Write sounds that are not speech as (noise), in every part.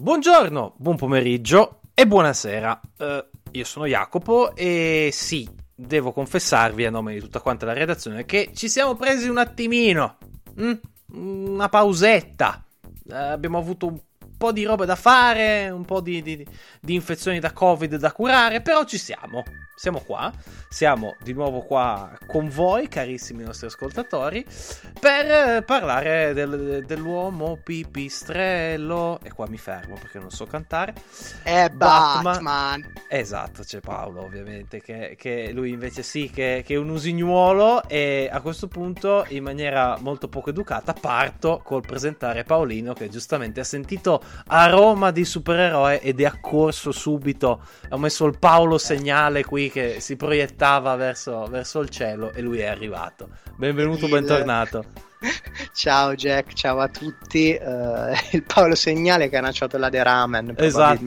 Buongiorno, buon pomeriggio e buonasera. Uh, io sono Jacopo e sì, devo confessarvi a nome di tutta quanta la redazione che ci siamo presi un attimino, mm? una pausetta. Uh, abbiamo avuto un po' di roba da fare, un po' di, di, di infezioni da Covid da curare, però ci siamo siamo qua, siamo di nuovo qua con voi, carissimi nostri ascoltatori, per parlare del, dell'uomo pipistrello. E qua mi fermo perché non so cantare. È Batman. Batman. Esatto, c'è Paolo ovviamente, che, che lui invece sì, che, che, è un usignuolo e a questo punto in maniera molto poco educata parto col presentare Paolino che giustamente ha sentito aroma di supereroe ed è accorso subito, ha messo il Paolo segnale qui che si proiettava verso, verso il cielo e lui è arrivato. Benvenuto, il... bentornato. (laughs) Ciao Jack, ciao a tutti. Uh, il Paolo Segnale che ha lanciato la The Ramen, esatto.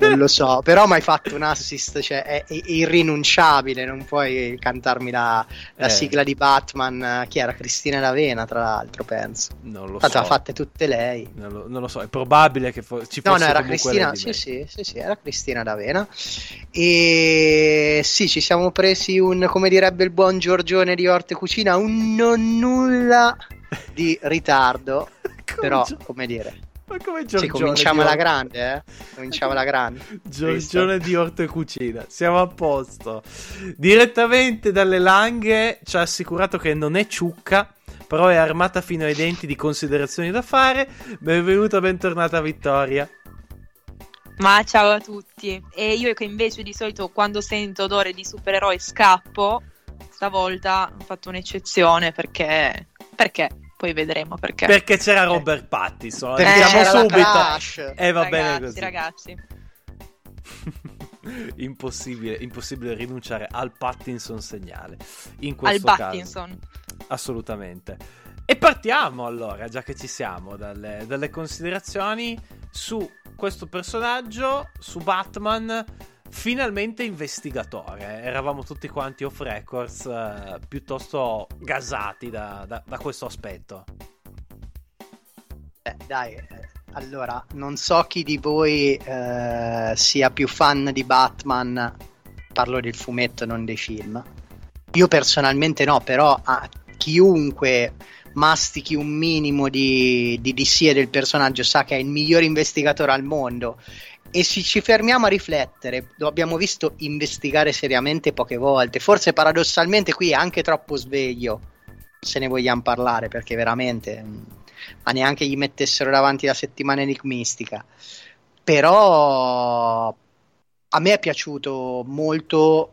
non lo so, però mi hai fatto un assist, cioè è, è, irrinunciabile, non puoi cantarmi la, la eh. sigla di Batman. Chi era? Cristina Lavena, tra l'altro, penso. Non lo Infatti, so. ha fatte tutte lei. Non lo, non lo, so, è probabile che fo- ci fosse No, no, era Cristina, sì, sì, sì, sì, era Cristina Lavena. E sì, ci siamo presi un, come direbbe il buon Giorgione di Orte Cucina, un non nulla nulla di ritardo, (laughs) però come dire. Ma come Giorgione? Sì, cominciamo alla grande, eh? Cominciamo alla grande. Giorgione di Orto e Cucina, siamo a posto. Direttamente dalle Langhe ci ha assicurato che non è ciucca, però è armata fino ai denti di considerazioni da fare. Benvenuta, bentornata Vittoria. Ma ciao a tutti. E io che invece di solito quando sento odore di supereroi scappo, stavolta ho fatto un'eccezione perché perché? Poi vedremo perché. Perché c'era Robert Pattinson. Eh, Diciamo subito. E eh, va ragazzi, bene così. Ragazzi. (laughs) impossibile, impossibile rinunciare al Pattinson segnale. In questo al caso. Pattinson. Assolutamente. E partiamo allora, già che ci siamo, dalle, dalle considerazioni su questo personaggio, su Batman finalmente investigatore. Eravamo tutti quanti off records, eh, piuttosto gasati da, da, da, questo aspetto. Eh, dai, eh, allora, non so chi di voi eh, sia più fan di Batman, parlo del fumetto, non dei film. Io personalmente no, però a chiunque mastichi un minimo di, di DC e del personaggio sa che è il miglior investigatore al mondo e se ci fermiamo a riflettere, lo abbiamo visto investigare seriamente poche volte. Forse paradossalmente qui è anche troppo sveglio, se ne vogliamo parlare, perché veramente mm, ma neanche gli mettessero davanti la settimana enigmistica. Però a me è piaciuto molto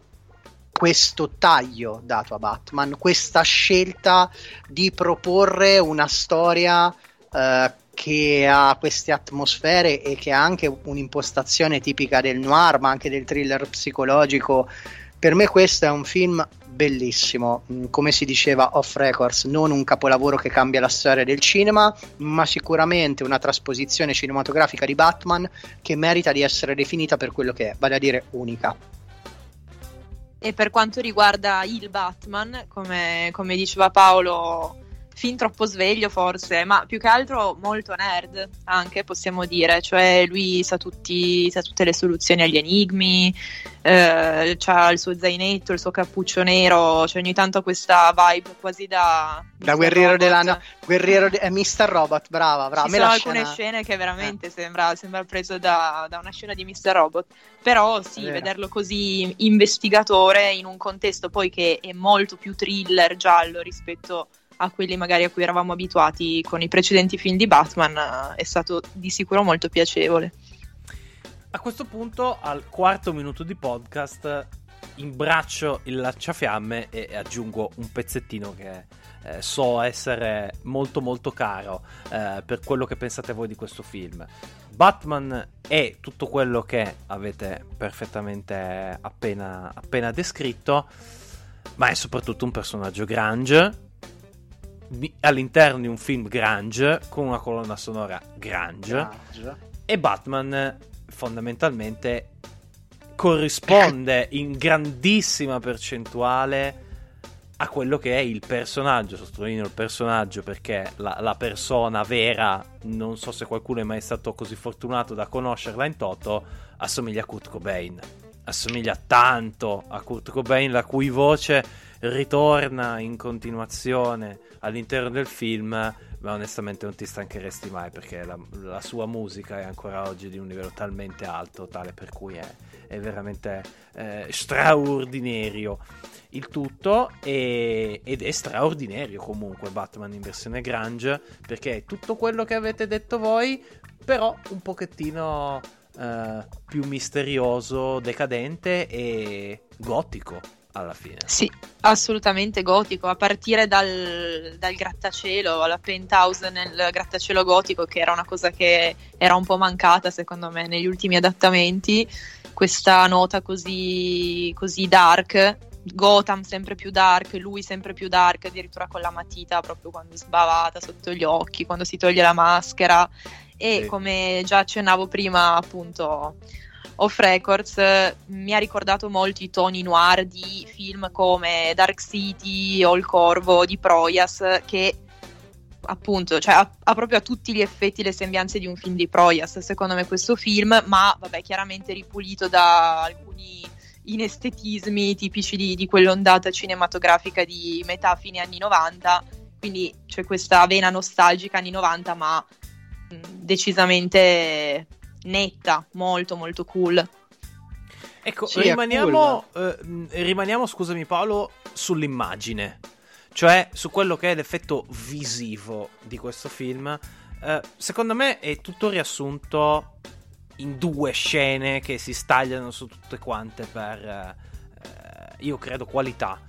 questo taglio dato a Batman, questa scelta di proporre una storia eh, che ha queste atmosfere e che ha anche un'impostazione tipica del noir, ma anche del thriller psicologico. Per me questo è un film bellissimo, mm, come si diceva off records, non un capolavoro che cambia la storia del cinema, ma sicuramente una trasposizione cinematografica di Batman che merita di essere definita per quello che è, vale a dire unica. E per quanto riguarda il Batman, come, come diceva Paolo, fin troppo sveglio forse, ma più che altro molto nerd anche possiamo dire, cioè lui sa, tutti, sa tutte le soluzioni agli enigmi, eh, ha il suo zainetto, il suo cappuccio nero, cioè ogni tanto questa vibe quasi da... Da guerriero Robot. della... No, guerriero de- eh, Mr. Robot, brava, brava. Ci sono alcune scena... scene che veramente eh. sembra, sembra, preso da, da, una scena di Mr. Robot, però sì, vederlo così investigatore in un contesto poi che è molto più thriller giallo rispetto a quelli magari a cui eravamo abituati con i precedenti film di Batman eh, è stato di sicuro molto piacevole. A questo punto, al quarto minuto di podcast, imbraccio il lanciafiamme e aggiungo un pezzettino che eh, so essere molto molto caro eh, per quello che pensate voi di questo film. Batman è tutto quello che avete perfettamente appena, appena descritto, ma è soprattutto un personaggio grunge all'interno di un film grunge con una colonna sonora grunge, grunge. e Batman fondamentalmente corrisponde (laughs) in grandissima percentuale a quello che è il personaggio, sottolineo il personaggio perché la, la, persona vera, non so se qualcuno è mai stato così fortunato da conoscerla in toto, assomiglia a Kurt Cobain. Assomiglia tanto a Kurt Cobain, la cui voce ritorna in continuazione all'interno del film, ma onestamente non ti stancheresti mai perché la, la sua musica è ancora oggi di un livello talmente alto, tale per cui è, è veramente eh, straordinario il tutto e, ed è straordinario comunque Batman in versione grunge perché è tutto quello che avete detto voi però un pochettino eh, più misterioso, decadente e gotico alla fine. Sì, assolutamente gotico, a partire dal, dal, grattacielo, la penthouse nel grattacielo gotico, che era una cosa che era un po' mancata secondo me negli ultimi adattamenti, questa nota così, così dark. Gotham sempre più dark, lui sempre più dark, addirittura con la matita proprio quando sbavata sotto gli occhi, quando si toglie la maschera. E sì. come già accennavo prima, appunto, Off Records mi ha ricordato molto i toni noir di film come Dark City o Il Corvo di Proyas che appunto cioè, ha, ha, proprio a tutti gli effetti le sembianze di un film di Proyas secondo me questo film ma vabbè chiaramente ripulito da alcuni inestetismi tipici di, di quell'ondata cinematografica di metà fine anni 90 quindi c'è questa vena nostalgica anni 90 ma mh, decisamente netta, molto molto cool. Ecco, sì, rimaniamo, cool. eh, rimaniamo, scusami Paolo, sull'immagine, cioè su quello che è l'effetto visivo di questo film. Eh, secondo me è tutto riassunto in due scene che si stagliano su tutte quante per, eh, io credo, qualità.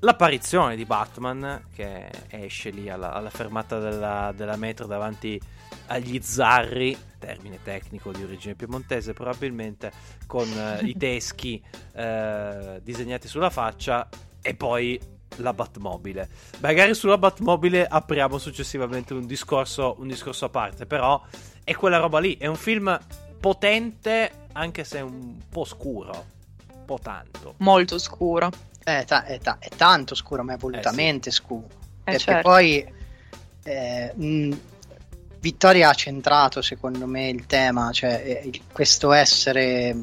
L'apparizione di Batman che esce lì alla, alla fermata della, della metro davanti agli zarri, termine tecnico di origine piemontese probabilmente, con eh, i teschi eh, disegnati sulla faccia e poi la Batmobile. Magari sulla Batmobile apriamo successivamente un discorso, un discorso a parte, però è quella roba lì, è un film potente anche se un po' scuro, un po' tanto. Molto scuro. È, ta- è, ta- è tanto scuro, ma è volutamente eh sì. scuro. Eh perché certo. poi... Eh, mh, Vittoria ha centrato secondo me il tema, cioè eh, questo essere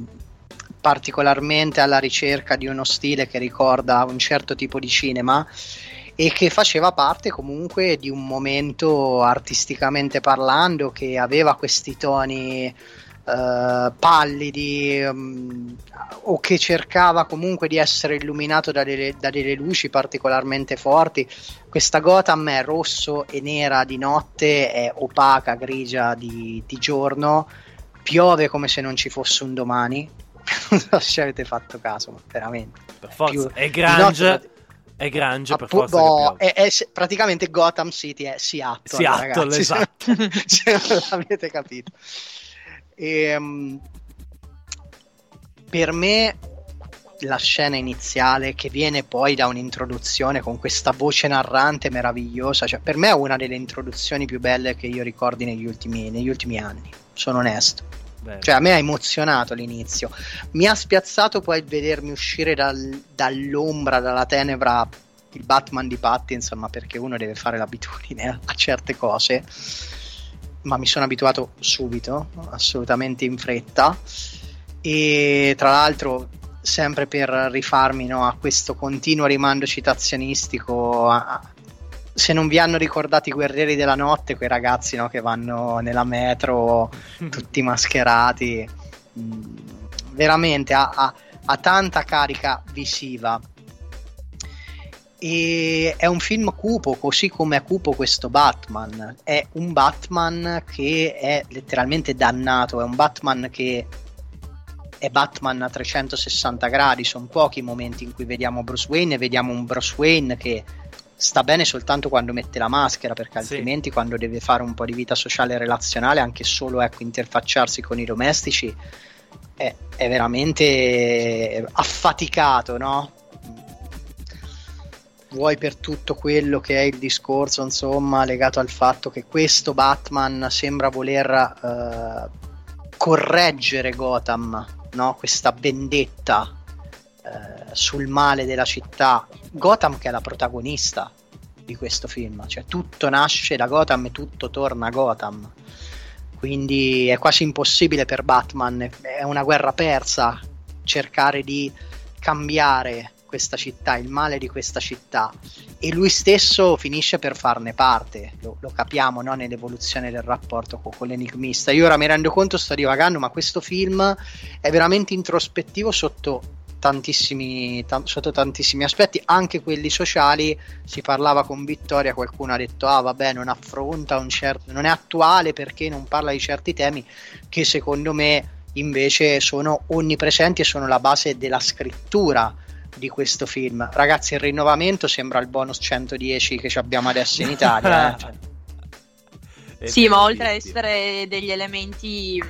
particolarmente alla ricerca di uno stile che ricorda un certo tipo di cinema e che faceva parte comunque di un momento artisticamente parlando che aveva questi toni uh, pallidi um, o che cercava comunque di essere illuminato da delle, da delle, luci particolarmente forti. Questa Gotham è rosso e nera di notte, è opaca, grigia di, di giorno, piove come se non ci fosse un domani. (laughs) non so se avete fatto caso, ma veramente. Per forza, più, è grunge. È grunge per forza boh, è, è, praticamente Gotham City è Seattle, Seattle ragazzi, esatto. (laughs) se, se l'avete capito e, um, per me la scena iniziale che viene poi da un'introduzione con questa voce narrante meravigliosa, cioè per me è una delle introduzioni più belle che io ricordi negli ultimi, negli ultimi anni, sono onesto. Beh. Cioè a me ha emozionato l'inizio, mi ha spiazzato poi vedermi uscire dal, dall'ombra, dalla tenebra il Batman di Patti, insomma perché uno deve fare l'abitudine a certe cose ma mi sono abituato subito, assolutamente in fretta. E tra l'altro, sempre per rifarmi no, a questo continuo rimando citazionistico, a, se non vi hanno ricordato i guerrieri della notte, quei ragazzi no, che vanno nella metro (laughs) tutti mascherati, mm, veramente ha, ha, ha tanta carica visiva e è un film cupo, così come è cupo questo Batman. È un Batman che è letteralmente dannato, è un Batman che è Batman a 360 gradi. Sono pochi i momenti in cui vediamo Bruce Wayne e vediamo un Bruce Wayne che sta bene soltanto quando mette la maschera, perché altrimenti sì. quando deve fare un po' di vita sociale e relazionale, anche solo ecco, interfacciarsi con i domestici, è, è veramente affaticato, no? Vuoi per tutto quello che è il discorso, insomma, legato al fatto che questo Batman sembra voler uh, correggere Gotham, no? Questa vendetta uh, sul male della città. Gotham che è la protagonista di questo film, cioè tutto nasce da Gotham e tutto torna a Gotham quindi è quasi impossibile per Batman, è una guerra persa cercare di cambiare questa città, il male di questa città e lui stesso finisce per farne parte, lo, lo capiamo no? nell'evoluzione del rapporto con, con, l'enigmista. Io ora mi rendo conto, sto divagando, ma questo film è veramente introspettivo sotto tantissimi, t- sotto tantissimi aspetti, anche quelli sociali. Si parlava con Vittoria, qualcuno ha detto: Ah, vabbè, non affronta un certo, non è attuale perché non parla di certi temi che secondo me invece sono onnipresenti e sono la base della scrittura di questo film. Ragazzi, il rinnovamento sembra il bonus 110 che abbiamo adesso in Italia. eh. (laughs) Sì, ma oltre a essere degli elementi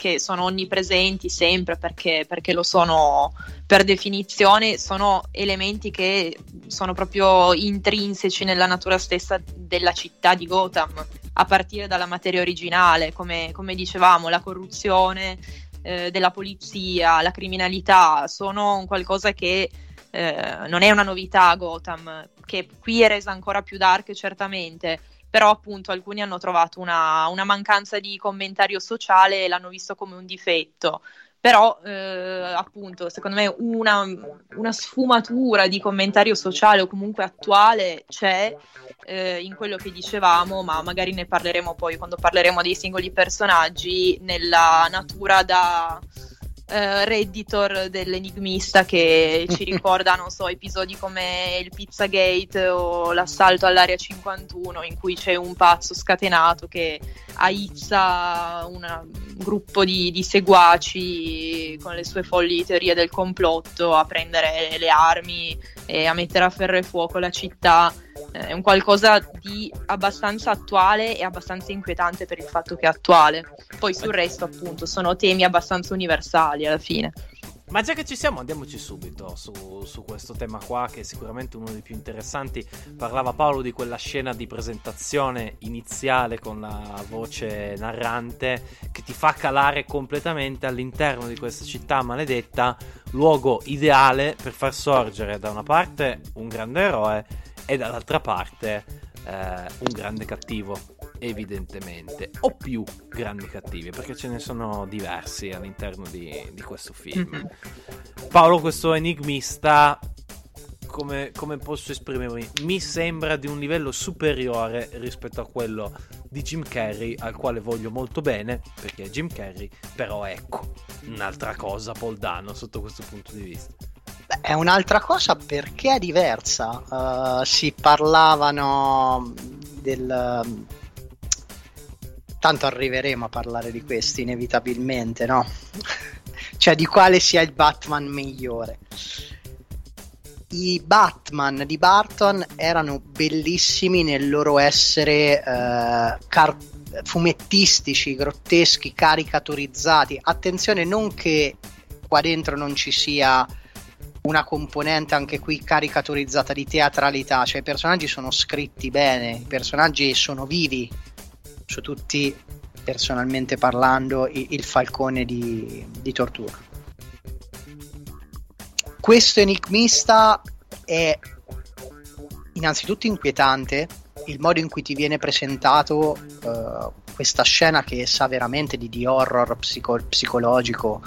che sono onnipresenti sempre perché, perché, lo sono per definizione, sono elementi che sono proprio intrinseci nella natura stessa della città di Gotham, a partire dalla materia originale, come, come dicevamo, la corruzione eh, della polizia, la criminalità, sono qualcosa che eh, non è una novità Gotham, che qui è resa ancora più dark certamente, però appunto alcuni hanno trovato una, una mancanza di commentario sociale e l'hanno visto come un difetto. Però eh, appunto secondo me una, una, sfumatura di commentario sociale o comunque attuale c'è eh, in quello che dicevamo ma magari ne parleremo poi quando parleremo dei singoli personaggi nella natura da uh, Redditor dell'enigmista che ci ricorda, non so, episodi come il Pizzagate o l'assalto all'area 51 in cui c'è un pazzo scatenato che aizza una, un gruppo di, di, seguaci con le sue folli teorie del complotto a prendere le armi e a mettere a ferro e fuoco la città. eh, è un qualcosa di abbastanza attuale e abbastanza inquietante per il fatto che è attuale. Poi sul resto, appunto, sono temi abbastanza universali alla fine. Ma già che ci siamo, andiamoci subito su, su, questo tema qua, che è sicuramente uno dei più interessanti. Parlava Paolo di quella scena di presentazione iniziale con la voce narrante che ti fa calare completamente all'interno di questa città maledetta, luogo ideale per far sorgere da una parte un grande eroe e dall'altra parte eh, un grande cattivo, evidentemente, o più grandi cattivi, perché ce ne sono diversi all'interno di, di questo film. Mm-hmm. Paolo, questo enigmista, come, come, posso esprimermi? Mi sembra di un livello superiore rispetto a quello di Jim Carrey, al quale voglio molto bene, perché è Jim Carrey, però ecco, un'altra cosa Paul Dano sotto questo punto di vista. È un'altra cosa perché è diversa. Uh, si parlavano del. Tanto arriveremo a parlare di questi inevitabilmente, no? (laughs) cioè di quale sia il Batman migliore. I Batman di Barton erano bellissimi nel loro essere uh, car- fumettistici, grotteschi, caricaturizzati. Attenzione, non che qua dentro non ci sia una componente anche qui caricaturizzata di teatralità, cioè i personaggi sono scritti bene, i personaggi sono vivi, su tutti personalmente parlando il falcone di, di Tortura. Questo enigmista è innanzitutto inquietante, il modo in cui ti viene presentato uh, questa scena che sa veramente di, di horror psico- psicologico.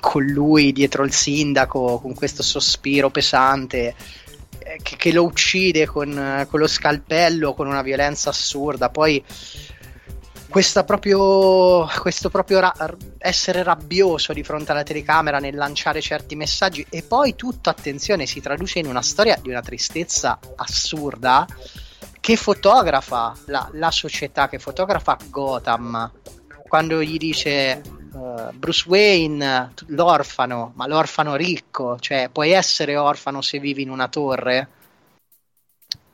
Con lui dietro il sindaco, con questo sospiro pesante eh, che, che, lo uccide con, con, lo scalpello, con una violenza assurda. Poi proprio, questo proprio ra- essere rabbioso di fronte alla telecamera nel lanciare certi messaggi. E poi tutto, attenzione, si traduce in una storia di una tristezza assurda. Che fotografa la, la società, che fotografa Gotham? Quando gli dice uh, Bruce Wayne, l'orfano, ma l'orfano ricco, cioè puoi essere orfano se vivi in una torre?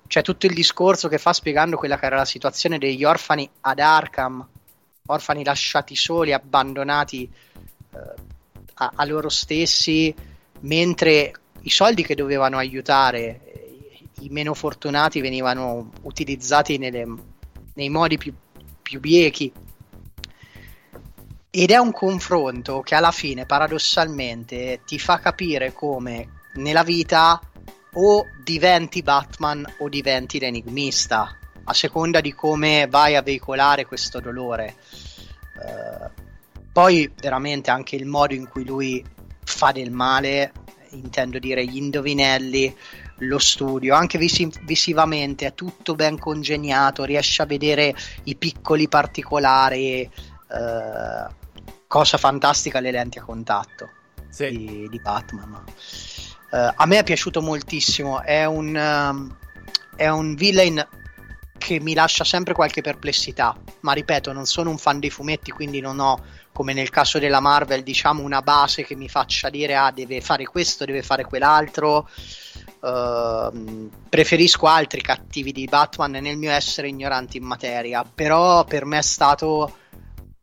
C'è tutto il discorso che fa spiegando quella che era la situazione degli orfani ad Arkham, orfani lasciati soli, abbandonati eh, a, a, loro stessi, mentre i soldi che dovevano aiutare eh, i meno fortunati venivano utilizzati nelle, nei modi più, più biechi. Ed è un confronto che alla fine, paradossalmente, ti fa capire come nella vita o diventi Batman o diventi l'enigmista, a seconda di come vai a veicolare questo dolore. Uh, poi veramente anche il modo in cui lui fa del male, intendo dire gli indovinelli, lo studio, anche vis- visivamente è tutto ben congegnato, riesce a vedere i piccoli particolari, uh, cosa fantastica le lenti a contatto sì. di, di Batman. Uh, a me è piaciuto moltissimo, è un, um, è un villain che mi lascia sempre qualche perplessità, ma ripeto, non sono un fan dei fumetti, quindi non ho, come nel caso della Marvel, diciamo una base che mi faccia dire ah, deve fare questo, deve fare quell'altro. Uh, preferisco altri cattivi di Batman nel mio essere ignorante in materia, però per me è stato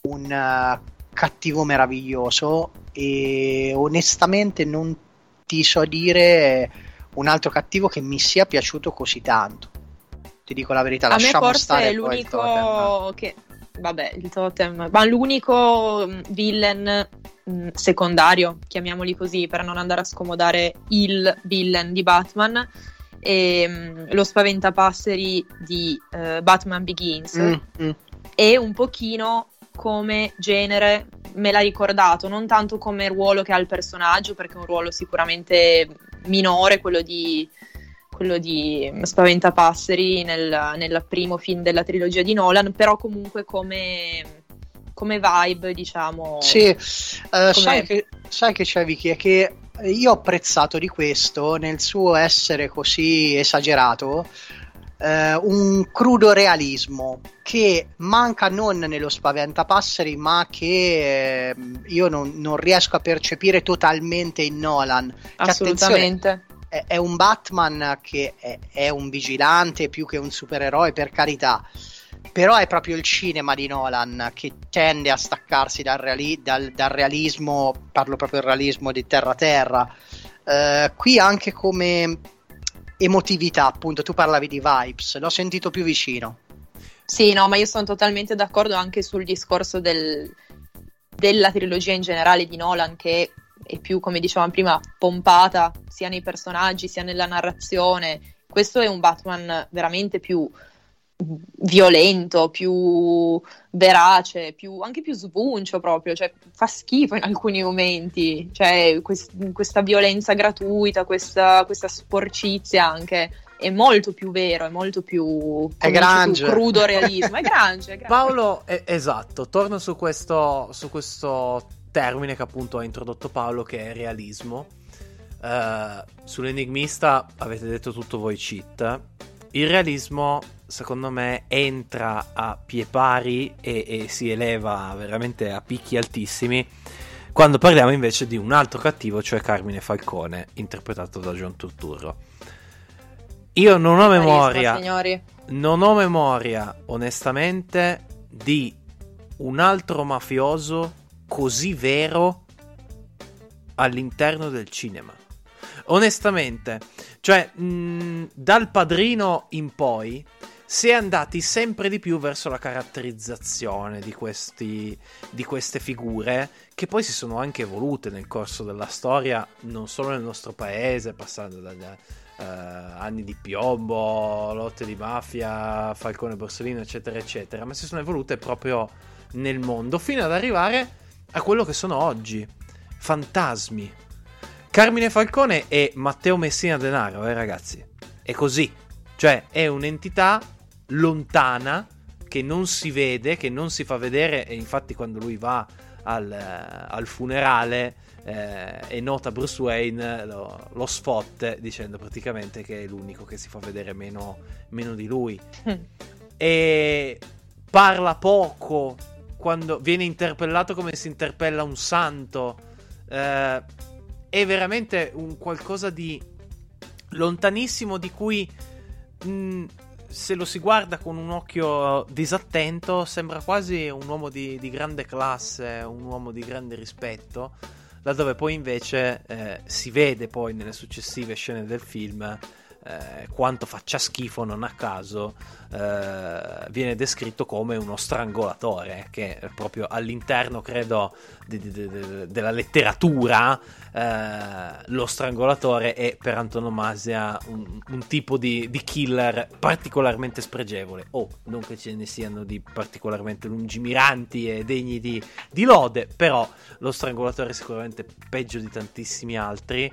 un uh, cattivo meraviglioso e onestamente non ti so dire un altro cattivo che mi sia piaciuto così tanto. Ti dico la verità, a lasciamo me forse stare è l'unico che vabbè, il totem, ma l'unico mm, villain mm, secondario, chiamiamoli così, per non andare a scomodare il villain di Batman e um, lo spaventapasseri di uh, Batman Begins mm, mm. e un pochino come genere me l'ha ricordato, non tanto come ruolo che ha il personaggio, perché è un ruolo sicuramente minore, quello di, quello di Spaventapasseri nel, nel primo film della trilogia di Nolan, però comunque come, come vibe, diciamo. Sì, uh, sai, che, sai che c'è Vicky, è che io ho apprezzato di questo nel suo essere così esagerato eh, un crudo realismo che manca non nello Spaventapasseri, ma che eh, io non, non, riesco a percepire totalmente in Nolan. Assolutamente. È, è, un Batman che è, è un vigilante più che un supereroe, per carità però è proprio il cinema di Nolan che tende a staccarsi dal, reali- dal, dal realismo, parlo proprio del realismo di terra terra. Uh, qui anche come emotività, appunto, tu parlavi di vibes, l'ho sentito più vicino. Sì, no, ma io sono totalmente d'accordo anche sul discorso del, della trilogia in generale di Nolan che è più, come dicevamo prima, pompata sia nei personaggi sia nella narrazione. Questo è un Batman veramente più violento, più verace, più, anche più svuncio proprio, cioè fa schifo in alcuni momenti, cioè quest- questa violenza gratuita, questa, questa, sporcizia anche è molto più vero, è molto più, è più crudo realismo, è grande. (laughs) Paolo, è, esatto, torno su questo, su questo termine che appunto ha introdotto Paolo che è realismo. Uh, sull'enigmista avete detto tutto voi cheat. Il realismo secondo me entra a pie pari e, e si eleva veramente a picchi altissimi quando parliamo invece di un altro cattivo, cioè Carmine Falcone, interpretato da John Turturro. Io non ho memoria, signori. non ho memoria, onestamente, di un altro mafioso così vero all'interno del cinema. Onestamente, cioè, mh, dal padrino in poi, si è andati sempre di più verso la caratterizzazione di, questi, di queste figure che poi si sono anche evolute nel corso della storia, non solo nel nostro paese, passando dagli uh, anni di piombo, lotte di mafia, Falcone Borsellino, eccetera, eccetera, ma si sono evolute proprio nel mondo, fino ad arrivare a quello che sono oggi, fantasmi. Carmine Falcone e Matteo Messina Denaro, eh ragazzi, è così. Cioè, è un'entità lontana che non si vede, che non si fa vedere e infatti quando lui va al, eh, al funerale eh, e nota Bruce Wayne lo, lo, spot dicendo praticamente che è l'unico che si fa vedere meno, meno di lui. (laughs) E parla poco quando viene interpellato come si interpella un santo. Eh, è veramente un qualcosa di lontanissimo di cui mh, se lo si guarda con un occhio disattento, sembra quasi un uomo di, di grande classe, un uomo di grande rispetto, laddove poi invece eh, si vede poi nelle successive scene del film eh, quanto faccia schifo non a caso eh, viene descritto come uno strangolatore che proprio all'interno credo di, di, di, della letteratura eh, lo strangolatore è per antonomasia un, un tipo di, killer particolarmente spregevole. O oh, non che ce ne siano di particolarmente lungimiranti e degni di, di lode però lo strangolatore è sicuramente peggio di tantissimi altri.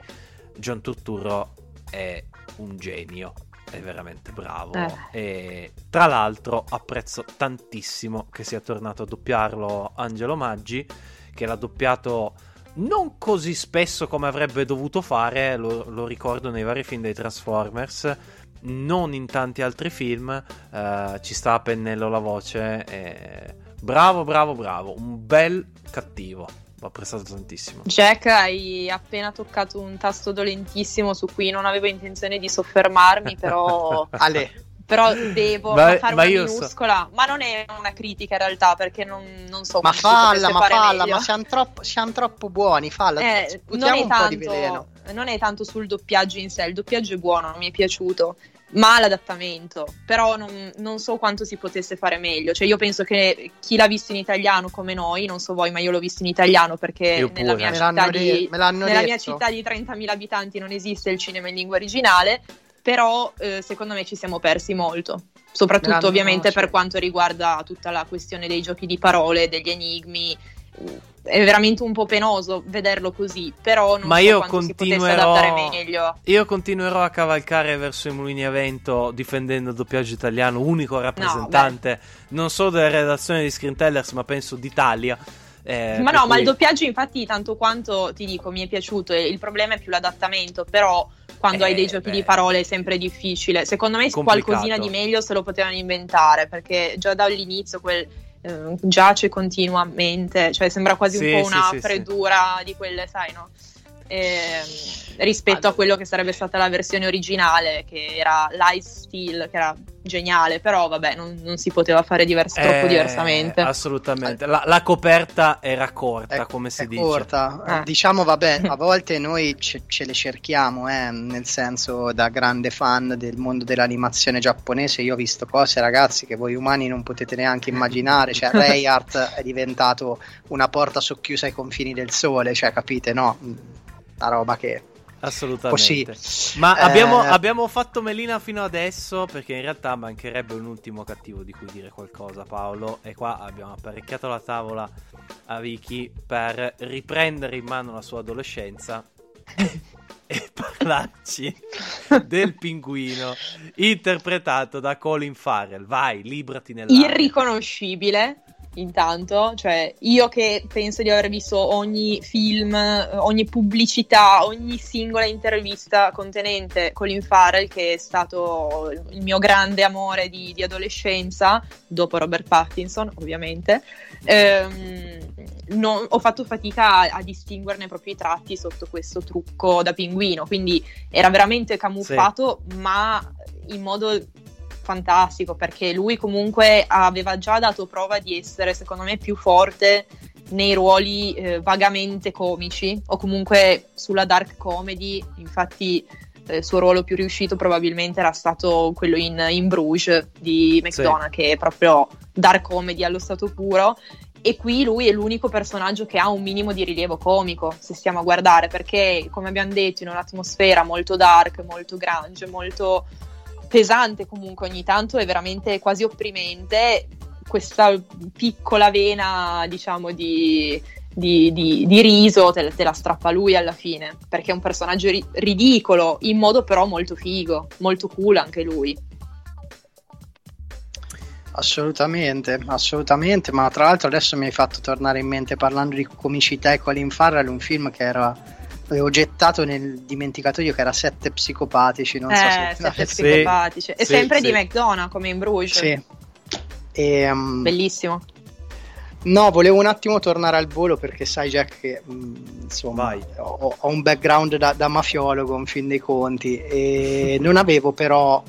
John Turturro è un genio, è veramente bravo. Eh. E tra l'altro apprezzo tantissimo che sia tornato a doppiarlo Angelo Maggi, che l'ha doppiato non così spesso come avrebbe dovuto fare, lo, lo ricordo nei vari film dei Transformers, non in tanti altri film, eh, ci sta a pennello la voce. E... Bravo, bravo, bravo, un bel cattivo ho apprezzato tantissimo. Jack, hai appena toccato un tasto dolentissimo su cui non avevo intenzione di soffermarmi, però... (laughs) Ale. Però devo ma, fare ma una minuscola, so. ma non è una critica in realtà perché non, non so Ma falla, ma falla, meglio. ma siamo troppo, siamo troppo buoni, falla. Eh, non, è tanto, non è tanto sul doppiaggio in sé, il doppiaggio è buono, mi è piaciuto ma l'adattamento, però non, non, so quanto si potesse fare meglio. Cioè, io penso che chi l'ha visto in italiano come noi, non so voi, ma io l'ho visto in italiano perché nella, mia città, di, nella mia città di 30.000 abitanti non esiste il cinema in lingua originale. Però eh, secondo me ci siamo persi molto, soprattutto ovviamente per quanto riguarda tutta la questione dei giochi di parole, degli enigmi, è veramente un po' penoso vederlo così, però non Ma so io continuerò, Io continuerò a cavalcare verso i mulini a vento difendendo il doppiaggio italiano, unico rappresentante no, non solo della redazione di Screen Tellers, ma penso d'Italia. Eh, ma no, cui... ma il doppiaggio infatti tanto quanto ti dico mi è piaciuto, il problema è più l'adattamento, però quando eh, hai dei eh, giochi beh. di parole è sempre difficile. Secondo me Complicato. qualcosina di meglio se lo potevano inventare, perché già dall'inizio quel eh, giace continuamente, cioè sembra quasi sì, un po' una sì, freddura sì. di quelle, sai, no? Eh, rispetto allora. a quello che sarebbe stata la versione originale, che era Lice Steel, che era geniale, però vabbè, non, non si poteva fare divers- eh, troppo diversamente. Assolutamente, la, la, coperta era corta, è, come si dice. Corta, eh. diciamo vabbè, (laughs) a volte noi ce, ce le cerchiamo, eh, nel senso da grande fan del mondo dell'animazione giapponese, io ho visto cose ragazzi che voi umani non potete neanche immaginare, cioè (laughs) Rayart è diventato una porta socchiusa ai confini del sole, cioè capite, no? Una roba che Assolutamente. Così. Ma eh... abbiamo, abbiamo, fatto melina fino adesso perché in realtà mancherebbe un ultimo cattivo di cui dire qualcosa, Paolo. E qua abbiamo apparecchiato la tavola a Vicky per riprendere in mano la sua adolescenza (laughs) e parlarci del pinguino interpretato da Colin Farrell. Vai, librati nell'aria. Irriconoscibile intanto, cioè io che penso di aver visto ogni film, ogni pubblicità, ogni singola intervista contenente Colin Farrell, che è stato il mio grande amore di, di adolescenza, dopo Robert Pattinson ovviamente, ehm, non, ho fatto fatica a, a, distinguerne proprio i tratti sotto questo trucco da pinguino, quindi era veramente camuffato, sì. ma in modo fantastico perché lui comunque aveva già dato prova di essere secondo me più forte nei ruoli eh, vagamente comici o comunque sulla dark comedy infatti eh, il suo ruolo più riuscito probabilmente era stato quello in, in Bruges di McDonagh sì. che è proprio dark comedy allo stato puro e qui lui è l'unico personaggio che ha un minimo di rilievo comico, se stiamo a guardare, perché come abbiamo detto in un'atmosfera molto dark, molto grunge, molto pesante comunque ogni tanto, è veramente quasi opprimente questa piccola vena, diciamo, di, di, di, di riso te, te, la strappa lui alla fine, perché è un personaggio ri- ridicolo, in modo però molto figo, molto cool anche lui. Assolutamente, assolutamente, ma tra l'altro adesso mi hai fatto tornare in mente parlando di comicità e Colin Farrell, un film che era avevo gettato nel dimenticatoio che era Sette Psicopatici. Non eh, so se Sette Psicopatici. È sì, sempre sì. di McDonald's come in Bruges. Sì. E, um, Bellissimo. No, volevo un attimo tornare al volo perché sai Jack che mh, mm, insomma ho, ho, un background da, da mafiologo in fin dei conti e non avevo però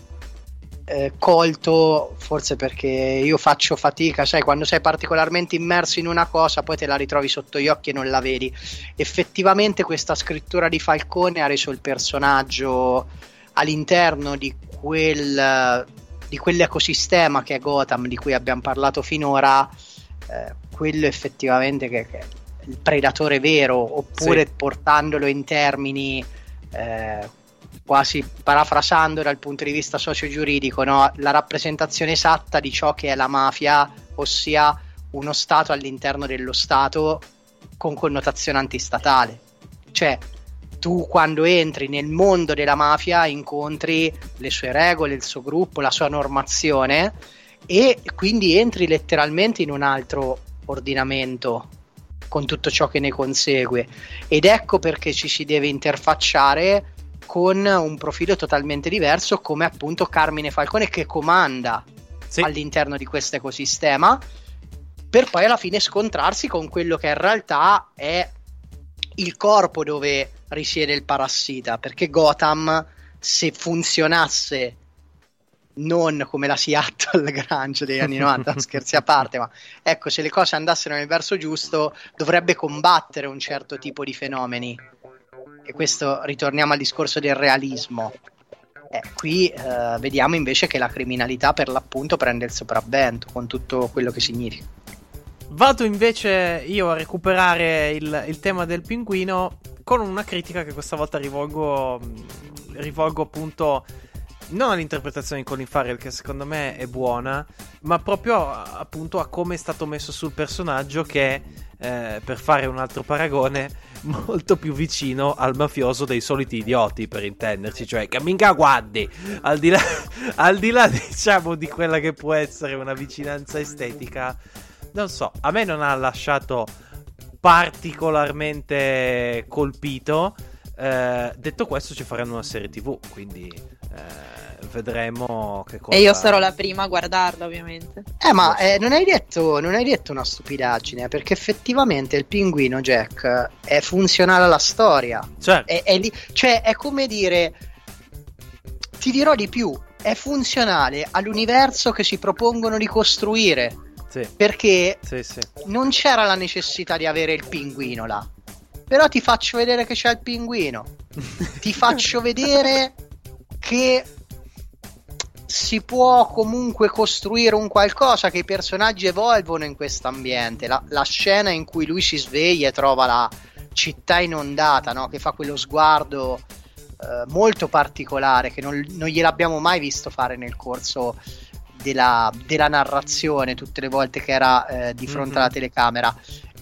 eh, colto, forse perché io faccio fatica, sai, quando sei particolarmente immerso in una cosa, poi te la ritrovi sotto gli occhi e non la vedi. Effettivamente questa scrittura di Falcone ha reso il personaggio all'interno di quel di quell'ecosistema che è Gotham di cui abbiamo parlato finora, eh, quello effettivamente che, che, è il predatore vero, oppure sì. portandolo in termini eh, quasi parafrasando dal punto di vista socio-giuridico, no? la rappresentazione esatta di ciò che è la mafia, ossia uno Stato all'interno dello Stato con connotazione antistatale. Cioè, tu quando entri nel mondo della mafia incontri le sue regole, il suo gruppo, la sua normazione e quindi entri letteralmente in un altro ordinamento con tutto ciò che ne consegue ed ecco perché ci si deve interfacciare con un profilo totalmente diverso come appunto Carmine Falcone che comanda sì. all'interno di questo ecosistema per poi alla fine scontrarsi con quello che in realtà è il corpo dove risiede il parassita, perché Gotham, se funzionasse non come la Seattle (laughs) Grange degli anni 90, (laughs) scherzi a parte, ma ecco, se le cose andassero nel verso giusto, dovrebbe combattere un certo tipo di fenomeni. E questo ritorniamo al discorso del realismo. Eh, qui eh, vediamo invece che la criminalità per l'appunto prende il sopravvento con tutto quello che significa. Vado invece io a recuperare il, il tema del pinguino con una critica che questa volta rivolgo, rivolgo appunto non all'interpretazione di Colin Farrell che secondo me è buona, ma proprio appunto a come è stato messo sul personaggio che, eh, per fare un altro paragone, (laughs) molto più vicino al mafioso dei soliti idioti, per intenderci, cioè che mica guardi, al di là, (laughs) al di là diciamo di quella che può essere una vicinanza estetica, non so, a me non ha lasciato particolarmente colpito. Eh, detto questo, ci faranno una serie TV, quindi eh, vedremo che cosa. E io sarò la prima a guardarla, ovviamente. Eh, ma eh, non, hai detto, non hai detto una stupidaggine, perché effettivamente il pinguino Jack è funzionale alla storia. Certo. È, è, cioè, è come dire. Ti dirò di più, è funzionale all'universo che si propongono di costruire sì. Perché sì, sì. non c'era la necessità di avere il pinguino là. Però ti faccio vedere che c'è il pinguino. ti faccio (laughs) vedere che si può comunque costruire un qualcosa che i personaggi evolvono in questo ambiente. La, la, scena in cui lui si sveglia e trova la città inondata, no? che fa quello sguardo eh, molto particolare che non, non gliel'abbiamo mai visto fare nel corso della, della narrazione tutte le volte che era eh, di fronte mm-hmm. alla telecamera.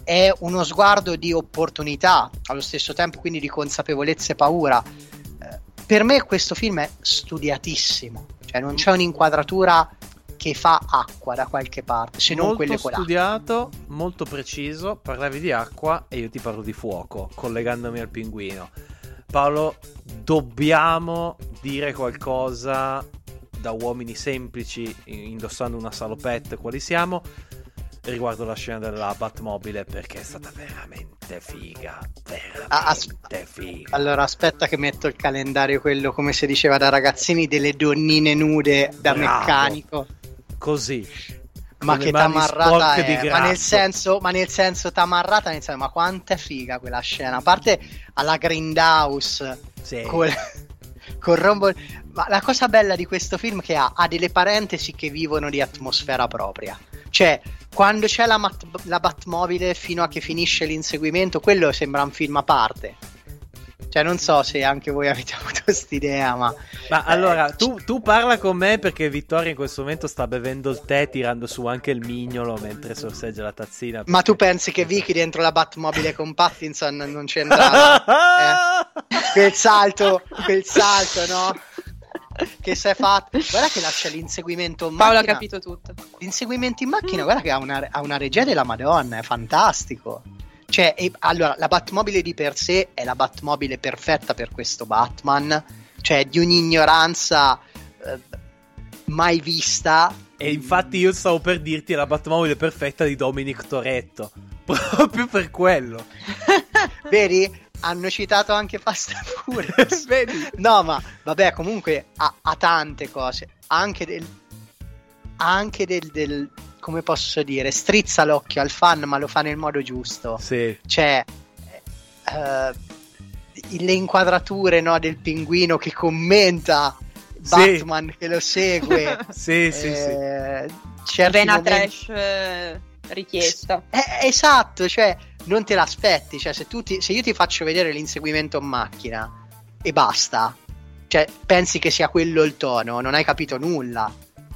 È uno sguardo di opportunità, allo stesso tempo quindi di consapevolezza e paura. Eh, per me questo film è studiatissimo, cioè non c'è un'inquadratura che fa acqua da qualche parte, se non quelle colate. studiato, molto preciso, parlavi di acqua e io ti parlo di fuoco, collegandomi al pinguino. Paolo, dobbiamo dire qualcosa da uomini semplici indossando una salopette quali siamo riguardo la scena della Batmobile perché è stata veramente figa veramente ah, as- figa allora aspetta che metto il calendario quello come si diceva da ragazzini delle donnine nude da Bravo. meccanico così ma che tamarrata è ma nel, senso, ma nel senso tamarrata nel senso ma quanto è figa quella scena a parte alla Grindhouse sì. col, (laughs) col rombo ma la cosa bella di questo film è che ha, ha delle parentesi che vivono di atmosfera propria. Cioè, quando c'è la, mat- la Batmobile fino a che finisce l'inseguimento, quello sembra un film a parte. Cioè, non so se anche voi avete (laughs) avuto quest'idea, ma. Ma eh, allora, tu, tu, parla con me perché Vittoria in questo momento sta bevendo il tè, tirando su anche il mignolo mentre sorseggia la tazzina. Ma tu pensi che Vicky dentro la Batmobile con Pattinson non c'entra? (laughs) eh? Quel salto, quel salto, no? Che si è fatto. Guarda che lascia l'inseguimento in macchina. Paolo ha capito tutto. L'inseguimento in macchina, guarda che ha una, ha una regia della Madonna, è fantastico. Cioè, e, allora, la Batmobile di per sé è la Batmobile perfetta per questo Batman. Cioè, di un'ignoranza eh, mai vista. E infatti io stavo per dirti la Batmobile perfetta di Dominic Toretto. (laughs) Proprio per quello. Vedi? Hanno citato anche Fast and (laughs) Furious. no, ma vabbè, comunque ha, ha tante cose. Anche del. Anche del, del. Come posso dire? Strizza l'occhio al fan, ma lo fa nel modo giusto. Sì. Cioè. Uh, le inquadrature no, del pinguino che commenta Batman sì. che lo segue. (laughs) sì, sì, eh, sì. Vena momenti... trash eh, richiesta. Eh, esatto, cioè non te l'aspetti. Cioè, se, ti, se io ti faccio vedere l'inseguimento in macchina e basta, cioè pensi che sia quello il tono, non hai capito nulla.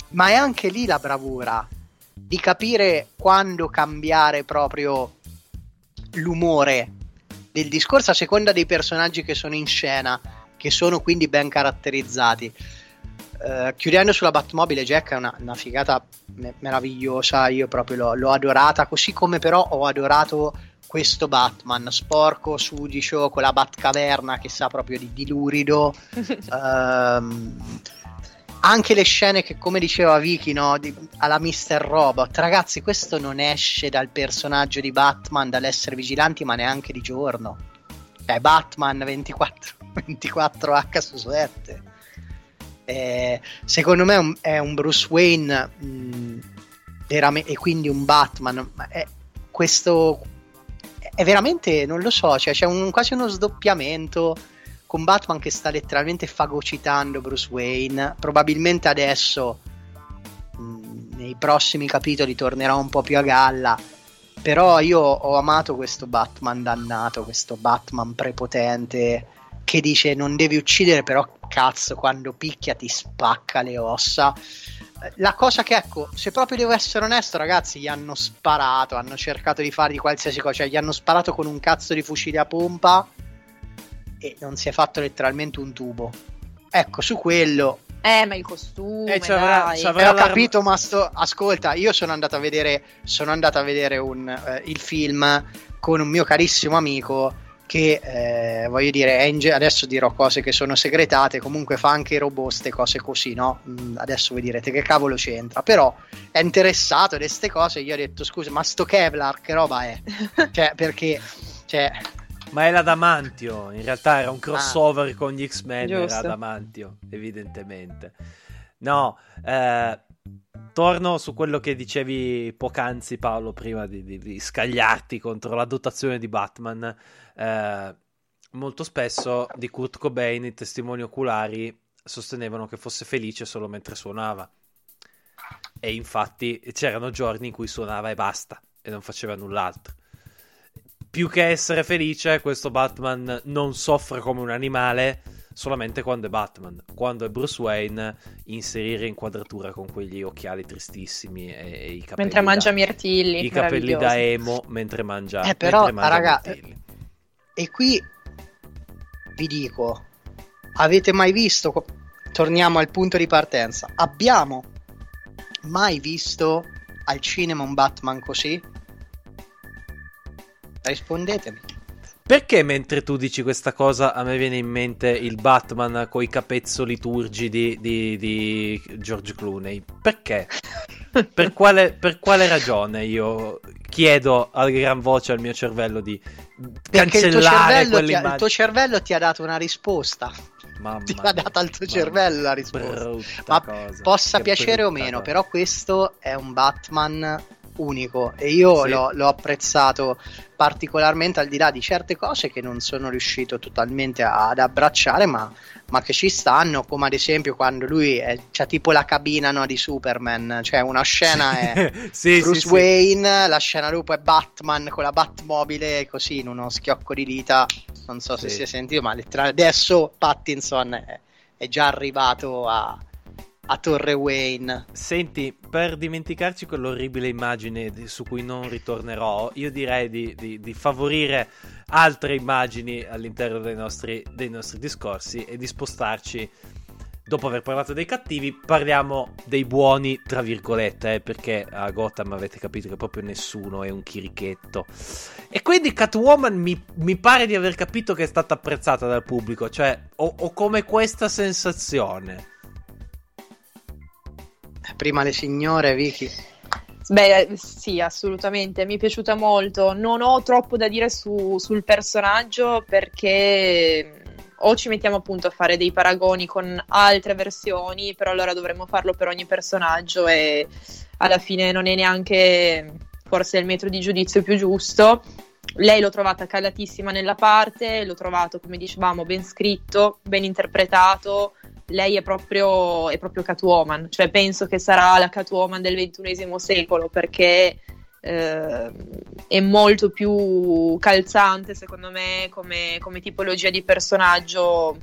Ma è anche lì la bravura di capire quando cambiare proprio l'umore del discorso a seconda dei personaggi che sono in scena, che sono quindi ben caratterizzati. Uh, chiudendo sulla Batmobile, Jack è una, una figata me- meravigliosa. Io proprio l'ho, l'ho, adorata. Così come però ho adorato questo Batman sporco, sudicio, con la Batcaverna che sa proprio di, di lurido. uh, (laughs) anche le scene che, come diceva Vicky, no, di, alla Mr. Robot, ragazzi, questo non esce dal personaggio di Batman, dall'essere vigilanti, ma neanche di giorno. Cioè, Batman 24, 24H (laughs) su 7. Eh, secondo me è un, è un Bruce Wayne mh, veramente, e quindi un Batman. È, questo è veramente, non lo so, cioè, c'è un, quasi uno sdoppiamento con Batman che sta letteralmente fagocitando Bruce Wayne. Probabilmente adesso, mh, nei prossimi capitoli, tornerà un po' più a galla. Però io ho amato questo Batman dannato, questo Batman prepotente che dice non devi uccidere, però cazzo, quando picchia ti spacca le ossa. La cosa che ecco, se proprio devo essere onesto, ragazzi, gli hanno sparato, hanno cercato di fare di qualsiasi cosa, cioè gli hanno sparato con un cazzo di fucile a pompa e non si è fatto letteralmente un tubo. Ecco, su quello. Eh, ma il costume. Eh, c'avrà, c'avrà eh, ho capito, ma sto... ascolta, io sono andato a vedere, sono andato a vedere un, eh, il film con un mio carissimo amico che eh, voglio dire, ge- adesso dirò cose che sono segretate, comunque fa anche i robot, ste cose così, no? Mm, adesso voi direte che cavolo c'entra, però è interessato di queste cose, io ho detto scusa, ma sto Kevlar che roba è? (laughs) cioè, perché... Cioè, ma è l'Adamantio, in realtà era un crossover ah, con gli X-Men, giusto. era Adamantio, evidentemente. No, eh, torno su quello che dicevi poc'anzi Paolo prima di, di, di scagliarti contro la dotazione di Batman. Eh, molto spesso di Kurt Cobain i testimoni oculari sostenevano che fosse felice solo mentre suonava. E infatti c'erano giorni in cui suonava e basta, e non faceva null'altro più che essere felice, questo Batman non soffre come un animale solamente quando è Batman. Quando è Bruce Wayne, inserire inquadratura con quegli occhiali tristissimi e, e i capelli. Mentre mangia mirtilli. I capelli da emo mentre mangia. Eh, però, mangia raga, e qui vi dico, avete mai visto? Torniamo al punto di partenza. Abbiamo mai visto al cinema un Batman così? Rispondetemi. Perché mentre tu dici questa cosa a me viene in mente il Batman con i capezzoli turgidi di, di George Clooney? Perché? (laughs) per, quale, per, quale, ragione io chiedo a gran voce al mio cervello di cancellare quell'immagine? Il tuo cervello ti ha dato una risposta. Mamma ti ha dato al tuo cervello la risposta. Ma cosa, possa piacere o meno, cosa. però questo è un Batman unico e io sì. l'ho, l'ho, apprezzato particolarmente al di là di certe cose che non sono riuscito totalmente ad abbracciare ma, ma che ci stanno come ad esempio quando lui è, c'ha tipo la cabina no, di Superman cioè una scena è (laughs) sì, Bruce sì, Wayne la scena dopo è Batman con la Batmobile così in uno schiocco di dita non so se si è sentito ma letteralmente adesso Pattinson è, è già arrivato a a Torre Wayne. Senti, per dimenticarci quell'orribile immagine su cui non ritornerò, io direi di, di, di favorire altre immagini all'interno dei nostri, dei nostri discorsi e di spostarci dopo aver parlato dei cattivi, parliamo dei buoni, tra virgolette, eh, perché a Gotham avete capito che proprio nessuno è un chirichetto. E quindi Catwoman mi, mi pare di aver capito che è stata apprezzata dal pubblico, cioè ho, ho come questa sensazione prima le signore, Vicky. Beh, sì, assolutamente, mi è piaciuta molto. Non ho troppo da dire su, sul personaggio perché o ci mettiamo appunto a fare dei paragoni con altre versioni, però allora dovremmo farlo per ogni personaggio e alla fine non è neanche forse il metro di giudizio più giusto. Lei l'ho trovata calatissima nella parte, l'ho trovato, come dicevamo, ben scritto, ben interpretato. Lei è proprio, è proprio Catwoman, cioè penso che sarà la Catwoman del XXI secolo perché eh, è molto più calzante, secondo me, come, come tipologia di personaggio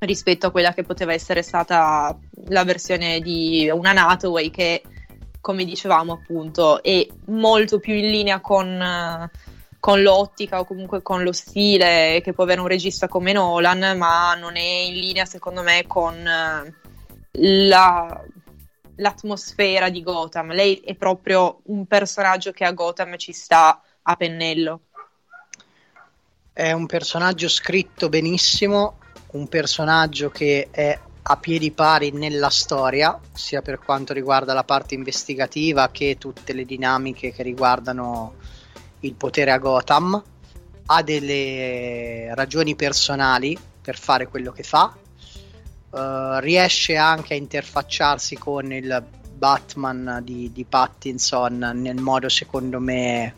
rispetto a quella che poteva essere stata la versione di una Hathaway che, come dicevamo appunto, è molto più in linea con con l'ottica o comunque con lo stile che può avere un regista come Nolan, ma non è in linea secondo me con eh, la, l'atmosfera di Gotham. Lei è proprio un personaggio che a Gotham ci sta a pennello. È un personaggio scritto benissimo, un personaggio che è a piedi pari nella storia, sia per quanto riguarda la parte investigativa che tutte le dinamiche che riguardano il potere a Gotham, ha delle ragioni personali per fare quello che fa, uh, riesce anche a interfacciarsi con il Batman di, di Pattinson nel modo secondo me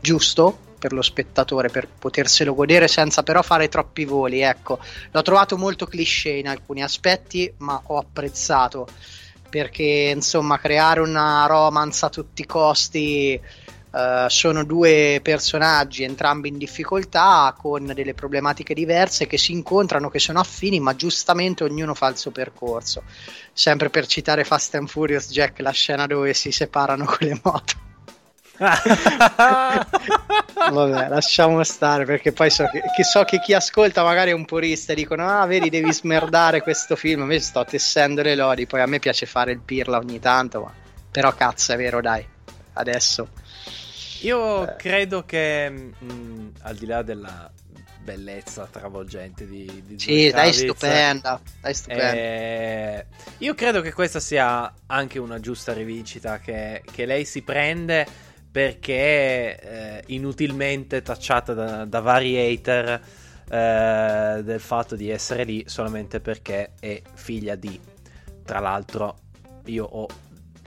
giusto per lo spettatore per poterselo godere senza però fare troppi voli ecco. L'ho trovato molto cliché in alcuni aspetti ma ho apprezzato perché insomma creare una romance a tutti i costi Uh, sono due personaggi, entrambi in difficoltà, con delle problematiche diverse che si incontrano, che sono affini, ma giustamente ognuno fa il suo percorso. Sempre per citare Fast and Furious Jack, la scena dove si separano con le moto. (laughs) Vabbè, lasciamo stare perché poi so che, che, so che chi ascolta magari è un purista e dicono: Ah, vedi, devi smerdare questo film. Invece sto tessendo le lodi. Poi a me piace fare il pirla ogni tanto, ma... però cazzo, è vero, dai. Adesso io eh. credo che mh, mm, al di là della bellezza travolgente di, di Sì, dai stupenda, dai stupenda. Eh, io credo che questa sia anche una giusta rivincita che, che lei si prende perché eh, inutilmente tacciata da, da vari hater eh, del fatto di essere lì solamente perché è figlia di. Tra l'altro, io ho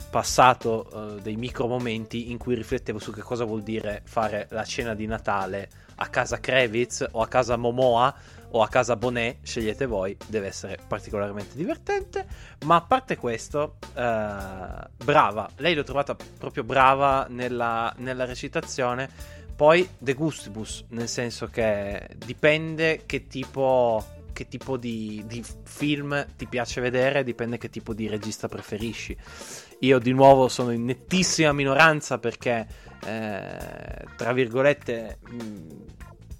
passato uh, dei micro momenti in cui riflettevo su che cosa vuol dire fare la cena di Natale a casa Krevitz o a casa Momoa o a casa Bonet, scegliete voi, deve essere particolarmente divertente. Ma a parte questo, uh, brava, lei l'ho trovata proprio brava nella, nella recitazione. Poi de gustibus, nel senso che dipende che tipo che tipo di, di, film ti piace vedere, dipende che tipo di regista preferisci. Io di nuovo sono in nettissima minoranza perché, eh, tra virgolette, mh, mm,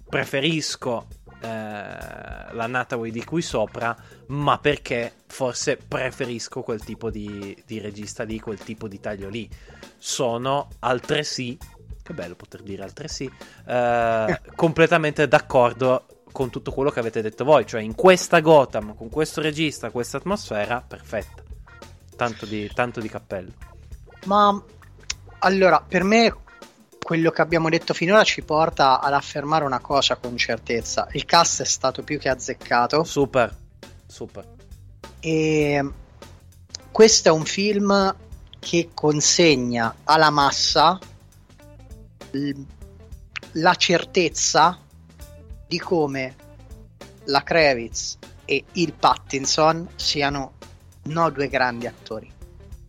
preferisco eh, la Nataway di qui sopra, ma perché forse preferisco quel tipo di, di regista lì, quel tipo di taglio lì. Sono altresì che bello poter dire altresì, eh, (laughs) completamente d'accordo con tutto quello che avete detto voi, cioè in questa Gotham, con questo regista, questa atmosfera, perfetta. Tanto di, tanto di cappello. Ma allora, per me quello che abbiamo detto finora ci porta ad affermare una cosa con certezza. Il cast è stato più che azzeccato. Super, super. E questo è un film che consegna alla massa la certezza di come la Kravitz e il Pattinson siano no due grandi attori,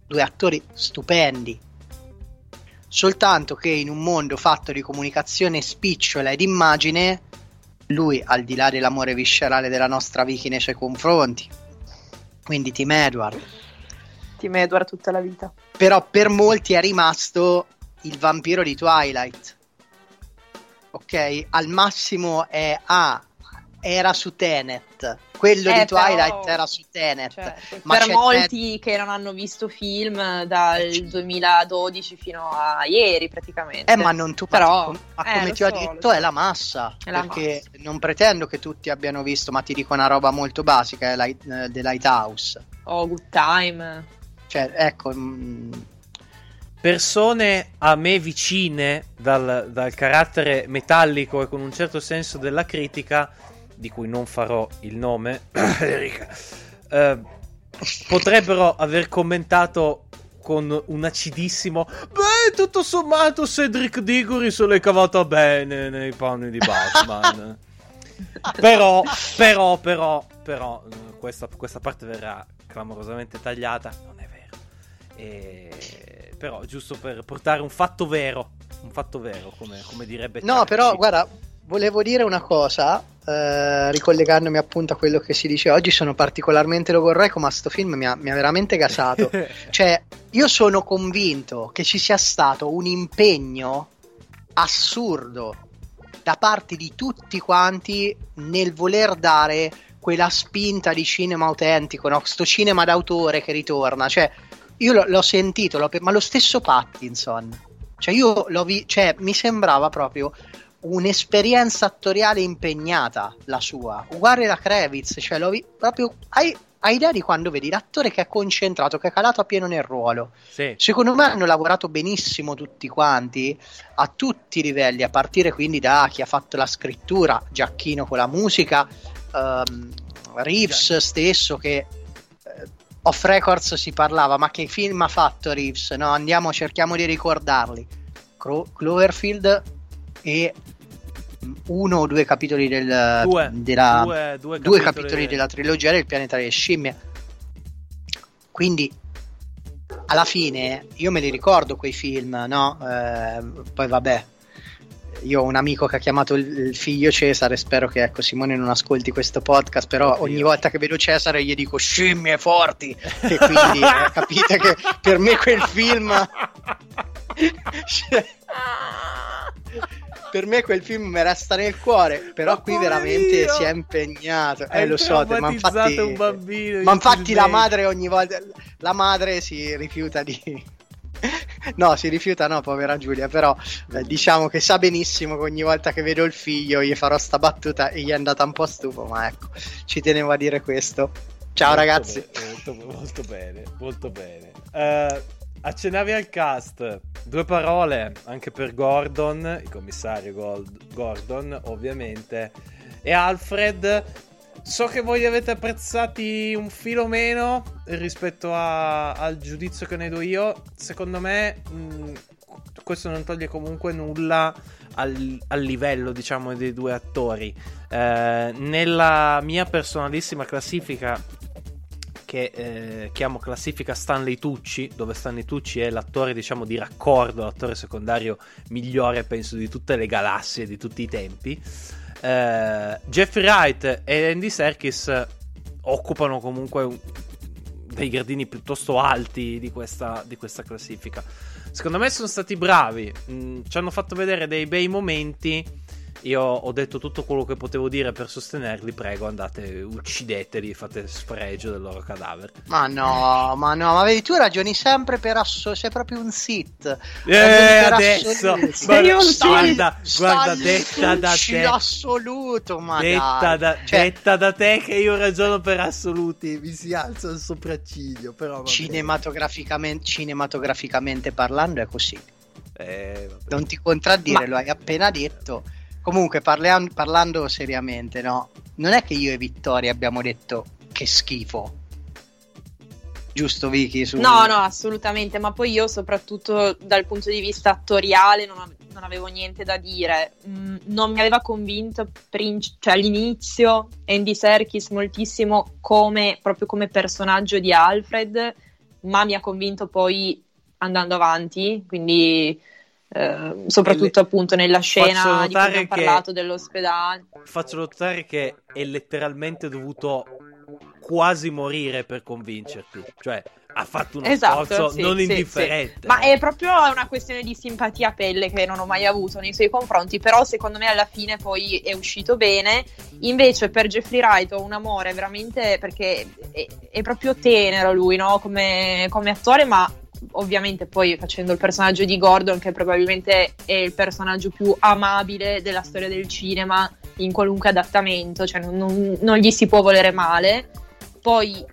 due attori stupendi. Soltanto che in un mondo fatto di comunicazione spicciola ed immagine, lui, al di là dell'amore viscerale della nostra Vicky nei suoi confronti, quindi Tim Edward. Tim Edward tutta la vita. Però per molti è rimasto il vampiro di Twilight ok? Al massimo è ah, era su Tenet. Quello eh, di Twilight però, era su Tenet. Certo, ma per molti Tenet... che non hanno visto film dal 2012 fino a ieri praticamente. Eh, ma non tu però, ma eh, come ti so, ho detto so. è la massa. È la perché massa. non pretendo che tutti abbiano visto, ma ti dico una roba molto basica, è Light, uh, The Lighthouse. Oh, Good Time. Cioè, ecco... Mh, mm, persone a me vicine dal, dal, carattere metallico e con un certo senso della critica, di cui non farò il nome, (clears throat) eh, potrebbero aver commentato con un acidissimo beh tutto sommato Cedric Diggory se l'è cavata bene nei panni di Batman (laughs) però però però però questa, questa parte verrà clamorosamente tagliata non è vero e... però giusto per portare un fatto vero un fatto vero come, come direbbe no Tacci. però guarda volevo dire una cosa, eh, ricollegandomi appunto a quello che si dice oggi, sono particolarmente logorreco, ma sto film mi ha, mi ha veramente gasato. (laughs) cioè, io sono convinto che ci sia stato un impegno assurdo da parte di tutti quanti nel voler dare quella spinta di cinema autentico, no? sto cinema d'autore che ritorna. Cioè, io l'ho, l'ho sentito, l'ho, ma lo stesso Pattinson. Cioè, io l'ho vi- cioè, mi sembrava proprio un'esperienza attoriale impegnata la sua, uguale la Kravitz, cioè lo vi- proprio hai, hai idea di quando vedi l'attore che è concentrato, che è calato a pieno nel ruolo. Sì. Secondo me hanno lavorato benissimo tutti quanti, a tutti i livelli, a partire quindi da chi ha fatto la scrittura, Giacchino con la musica, um, Reeves Già. stesso che eh, off records si parlava, ma che film ha fatto Reeves? No, andiamo, cerchiamo di ricordarli. Cloverfield e uno o due capitoli del, due, della, due, due, due capitoli, capitoli della trilogia del pianeta delle scimmie. Quindi alla fine io me li ricordo quei film, no? Eh, poi vabbè, io ho un amico che ha chiamato il figlio Cesare, spero che ecco, Simone non ascolti questo podcast, però ogni volta che vedo Cesare gli dico scimmie forti e quindi eh, capite che per me quel film (laughs) (laughs) per me quel film mi resta nel cuore, però ma qui veramente si è impegnato. Eh, lo so, ma infatti, un bambino, ma infatti la madre ogni volta, la madre si rifiuta di... (laughs) no, si rifiuta, no, povera Giulia, però eh, diciamo che sa benissimo che ogni volta che vedo il figlio gli farò sta battuta e gli è andata un po' stufo, ma ecco, ci tenevo a dire questo. Ciao molto ragazzi. Bene, molto, molto bene, molto bene. Uh, accennavi al cast, due parole anche per Gordon, il commissario Gold, Gordon ovviamente, e Alfred. So che voi li avete apprezzati un filo meno rispetto a, al giudizio che ne do io. Secondo me mh, questo non toglie comunque nulla al, al livello, diciamo, dei due attori. Eh, nella mia personalissima classifica che eh, chiamo classifica Stanley Tucci, dove Stanley Tucci è l'attore, diciamo, di raccordo, l'attore secondario migliore, penso, di tutte le galassie di tutti i tempi. Eh, Jeffrey Wright e Andy Serkis occupano comunque un, dei gradini piuttosto alti di questa, di questa classifica. Secondo me sono stati bravi, mm, ci hanno fatto vedere dei bei momenti io ho detto tutto quello che potevo dire per sostenerli. Prego, andate, uccideteli, fate sfregio del loro cadavere. Ma no, ma no, ma vedi, tu ragioni sempre per asso- sei proprio un sit. Eh, adesso, un guarda, guarda, detta da te. assoluto, ma detta da, cioè, detta da te che io ragiono per assoluti. Mi si alza il sopracciglio, però cinematograficamente, cinematograficamente parlando è così. Eh, non ti contraddire, ma... lo hai appena detto. Comunque, parliam- parlando seriamente, no? Non è che io e Vittoria abbiamo detto che schifo. Giusto, Vicky? Su... No, no, assolutamente. Ma poi io, soprattutto dal punto di vista attoriale, non, non avevo niente da dire. Mm, non mi aveva convinto prin- cioè, all'inizio Andy Serkis moltissimo come, proprio come personaggio di Alfred, ma mi ha convinto poi andando avanti. Quindi eh, soprattutto le... appunto nella scena di cui abbiamo parlato dell'ospedale. Faccio notare che è letteralmente dovuto quasi morire per convincerti, cioè ha fatto un esatto, sforzo sì, non sì, indifferente. Sì. Ma è proprio una questione di simpatia a pelle che non ho mai avuto nei suoi confronti, però secondo me alla fine poi è uscito bene. Invece per Jeffrey Wright ho un amore veramente perché è, è proprio tenero lui, no? come, come attore, ma ovviamente poi facendo il personaggio di Gordon, che probabilmente è il personaggio più amabile della storia del cinema in qualunque adattamento, cioè non, non, gli si può volere male. Poi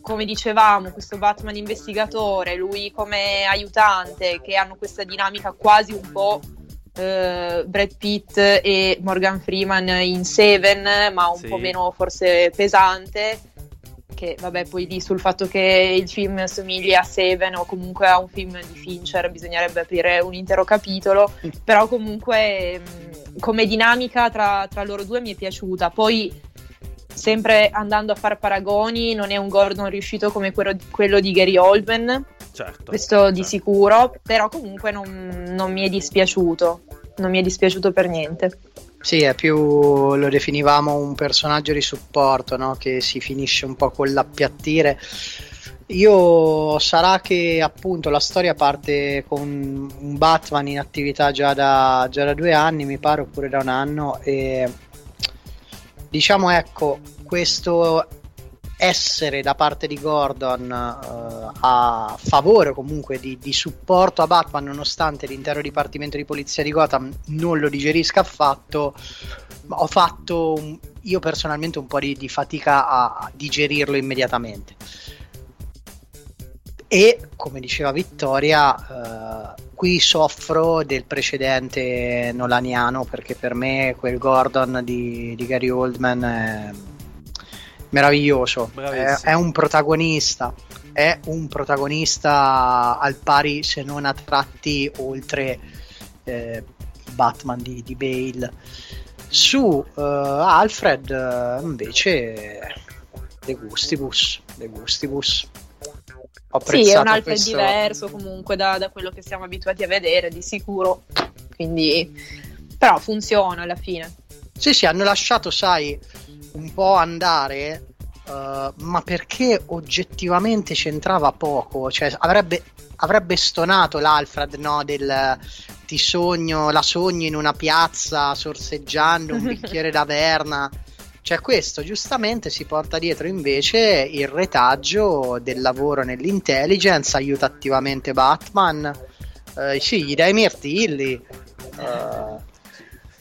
come dicevamo, questo Batman investigatore, lui come aiutante, che hanno questa dinamica quasi un po' eh, Brad Pitt e Morgan Freeman in Seven, ma un Sì. po' meno forse pesante. Che vabbè, poi lì sul fatto che il film somiglia a Seven o comunque a un film di Fincher bisognerebbe aprire un intero capitolo. Però comunque mh, come dinamica tra, tra loro due mi è piaciuta. Poi sempre andando a fare paragoni, non è un Gordon riuscito come quello, quello di Gary Oldman, Certo. questo di certo. sicuro, però comunque non, non mi è dispiaciuto, non mi è dispiaciuto per niente. Sì, è più lo definivamo un personaggio di supporto, no? Che si finisce un po' con l'appiattire. Io sarà che appunto la storia parte con un Batman in attività già da, già da due anni, mi pare, oppure da un anno, e diciamo ecco, questo essere da parte di Gordon eh, a favore comunque di, di supporto a Batman nonostante l'intero dipartimento di polizia di Gotham non lo digerisca affatto ho fatto un- io personalmente un po' di, di fatica a, a digerirlo immediatamente. E come diceva Vittoria eh, qui soffro del precedente nolaniano perché per me quel Gordon di, di Gary Oldman è meraviglioso è, è un protagonista è un protagonista al pari se non a tratti oltre eh, Batman di, di Bale su eh, Alfred eh, invece De Gustibus De Gustibus ho Sì, è un Alfred questo- diverso comunque da, da quello che siamo abituati a vedere, di sicuro. Quindi, però funziona alla fine. Sì, sì, hanno lasciato, sai, un po' andare, eh, ma perché oggettivamente c'entrava poco, cioè avrebbe, avrebbe stonato l'Alfred, no, del ti sogno, la sogno in una piazza sorseggiando un (laughs) bicchiere d'averna. Cioè questo giustamente si porta dietro invece il retaggio del lavoro nell'intelligence, aiuta attivamente Batman, eh, sì, gli dai mirtilli. eh,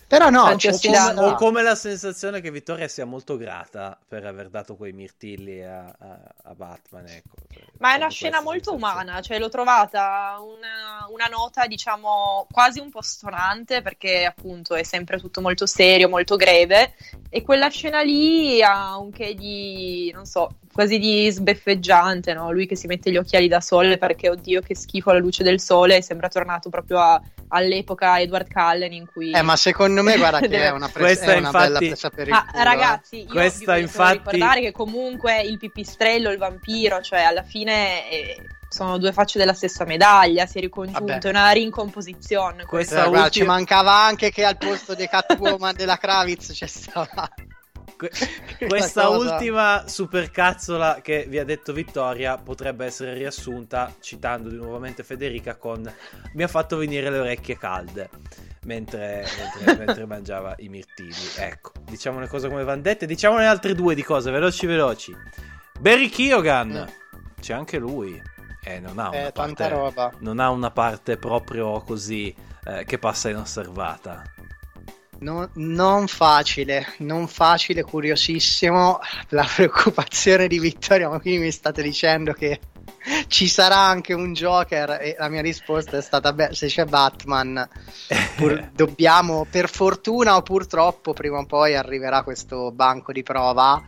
però no, c'è- Ho c'è come, ho come la sensazione che Vittoria sia molto grata per aver dato quei mirtilli a, a- a Batman. Ecco. Ma è Ho una scena molto sensazione. umana, cioè l'ho trovata una, una nota, diciamo, quasi un po' stonante perché appunto è sempre tutto molto serio, molto greve e quella scena lì ha un che di, non so, quasi di sbeffeggiante, no? Lui che si mette gli occhiali da sole perché oddio che schifo la luce del sole, sembra tornato proprio a- all'epoca Edward Cullen in cui... Eh, ma secondo me, guarda che (laughs) è una, Questa, è una bella infatti- presa per il Ah, culo, eh. ragazzi, io Questa, vi infatti- ricordare che comunque il pipistrello il vampiro, cioè alla fine eh, sono due facce della stessa medaglia, si è ricongiunto, è una rincomposizione. Questa Eh, ci mancava anche che al posto di Catwoman della Kravitz c'è stata Que- (laughs) Questa cosa. ultima supercazzola che vi ha detto Vittoria potrebbe essere riassunta citando di nuovamente Federica con mi ha fatto venire le orecchie calde mentre, mentre- (laughs) mentre mangiava i mirtilli. Ecco, diciamo le cose come van dette, diciamo le altre due di cose, veloci veloci. Barry Keoghan, Mm. c'è anche lui. E non ha una Eh, parte, roba. non ha una parte proprio così eh, che passa inosservata. Non, non facile, non facile, curiosissimo. La preoccupazione di Vittoria, ma quindi mi state dicendo che ci sarà anche un Joker? E la mia risposta è stata: beh, se c'è Batman, pur- (laughs) dobbiamo, per fortuna o purtroppo, prima o poi arriverà questo banco di prova.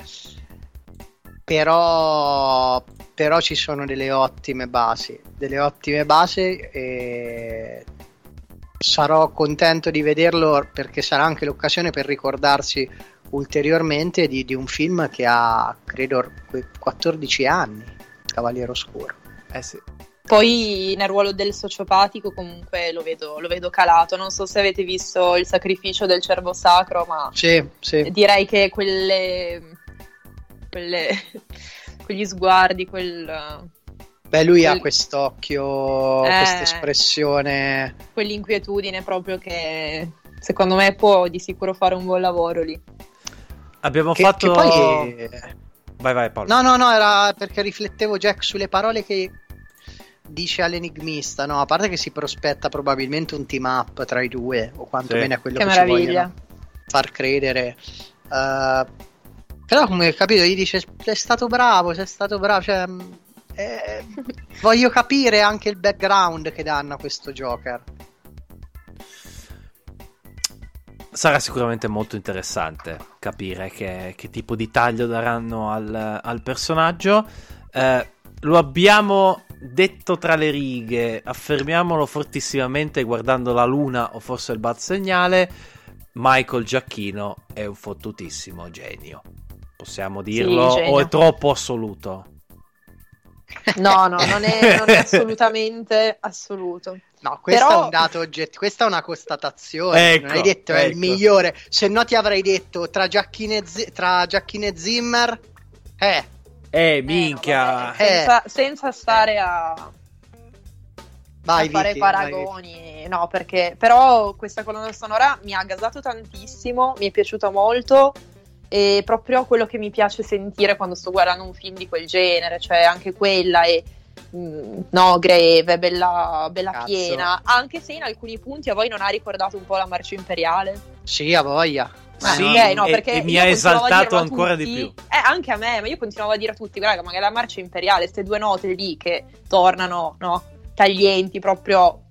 Però, però ci sono delle ottime basi, delle ottime basi e sarò contento di vederlo perché sarà anche l'occasione per ricordarsi ulteriormente di, di un film che ha credo quei 14 anni Cavaliere Oscuro Eh sì. Poi nel ruolo del sociopatico comunque lo vedo, lo vedo calato, non so se avete visto il sacrificio del cervo sacro, ma sì, sì. direi che quelle, quelle- quegli sguardi, quel... beh lui ha quel- quest'occhio Eh. questa espressione quell'inquietudine proprio che secondo me può di sicuro fare un buon lavoro lì. Abbiamo che, fatto... che poi Vai vai Paolo. no no no era perché riflettevo Jack sulle parole che dice all'enigmista no a parte che si prospetta probabilmente un team up tra i due o quantomeno Sì. è quello Che che, ci vogliono far credere. Eh, Però come capito, gli dice sei stato bravo, sei stato bravo, cioè, eh, (laughs) voglio capire anche il background che danno a questo Joker. Sarà sicuramente molto interessante capire che, che tipo di taglio daranno al, al personaggio. Eh, lo abbiamo detto tra le righe, affermiamolo fortissimamente guardando la luna o forse il bad segnale. Michael Giacchino è un fottutissimo genio. Possiamo dirlo? Sì, o è troppo assoluto? No, no, non è, non è (laughs) assolutamente assoluto. No, questo Però- è un dato oggettivo, questa è una constatazione. Ecco, non hai detto è il ecco. migliore, se no ti avrei detto tra Giacchino e, Z- tra Giacchino e Zimmer. Eh, Eh, Eh, minchia. vabbè, senza, senza stare a, vai a fare Vicky, vai, paragoni, no, perché però questa colonna sonora mi ha gasato tantissimo, mi è piaciuta molto e proprio quello che mi piace sentire quando sto guardando un film di quel genere, cioè anche quella è mm, no, greve, bella, bella Cazzo. piena, anche se in alcuni punti a voi non ha ricordato un po' la marcia imperiale. Sì, a voglia. Ah, Sì, ok, no, e- perché e mi ha esaltato ancora di tutti. più. Eh, anche a me, ma io continuavo a dire a tutti, guarda, ma che la marcia imperiale, queste due note lì che tornano, no, taglienti proprio